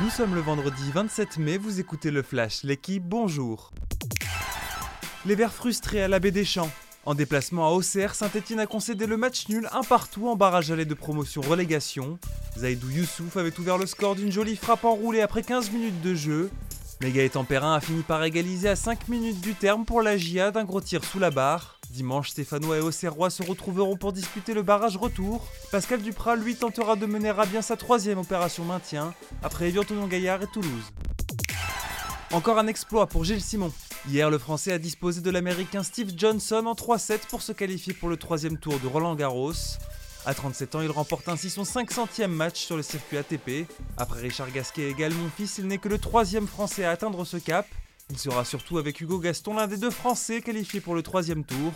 Nous sommes le vendredi 27 mai, vous écoutez le Flash, l'équipe, bonjour. Les Verts frustrés à la baie des Champs. En déplacement à Auxerre, Saint-Etienne a concédé le match nul un partout en barrage aller de promotion relégation. Zaidou Youssouf avait ouvert le score d'une jolie frappe enroulée après 15 minutes de jeu. Mais Gaëtan Perrin a fini par égaliser à 5 minutes du terme pour la GIA d'un gros tir sous la barre. Dimanche, Stéphanois et Auxerrois se retrouveront pour disputer le barrage retour. Pascal Duprat, lui, tentera de mener à bien sa troisième opération maintien, après Evian Gaillard et Toulouse. Encore un exploit pour Gilles Simon. Hier, le Français a disposé de l'Américain Steve Johnson en 3-7 pour se qualifier pour le troisième tour de Roland Garros. À 37 ans, il remporte ainsi son 500e match sur le circuit ATP. Après Richard Gasquet et Gal Monfils, il n'est que le troisième Français à atteindre ce cap. Il sera surtout avec Hugo Gaston l'un des deux Français qualifiés pour le troisième tour.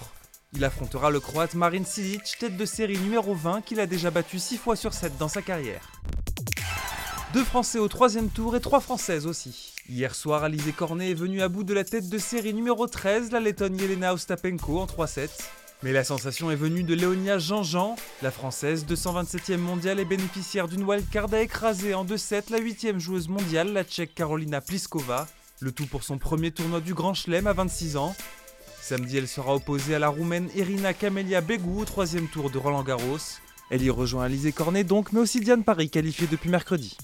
Il affrontera le Croate Marin Cilic, tête de série numéro 20, qu'il a déjà battu 6 fois sur 7 dans sa carrière. Deux Français au troisième tour et trois Françaises aussi. Hier soir, Alizé Cornet est venue à bout de la tête de série numéro 13, la Lettonne Yelena Ostapenko en 3-7. Mais la sensation est venue de Léonia Jean-Jean, la française 227e mondiale et bénéficiaire d'une wildcard à écraser en 2-7 la 8e joueuse mondiale, la tchèque Karolina Pliskova, le tout pour son premier tournoi du Grand Chelem à 26 ans. Samedi, elle sera opposée à la roumaine Irina Camelia Begou au troisième tour de Roland Garros. Elle y rejoint Alizé Cornet donc, mais aussi Diane Paris qualifiée depuis mercredi.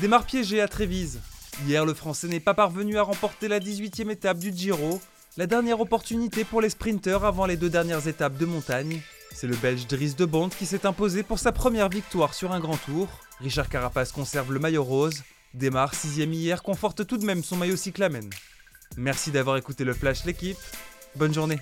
Démarre piégé à Trévise. Hier, le Français n'est pas parvenu à remporter la 18e étape du Giro, la dernière opportunité pour les sprinteurs avant les deux dernières étapes de montagne. C'est le Belge Dries de Bond qui s'est imposé pour sa première victoire sur un grand tour. Richard Carapace conserve le maillot rose. Démarre sixième hier, conforte tout de même son maillot cyclamen. Merci d'avoir écouté le Flash l'équipe. Bonne journée.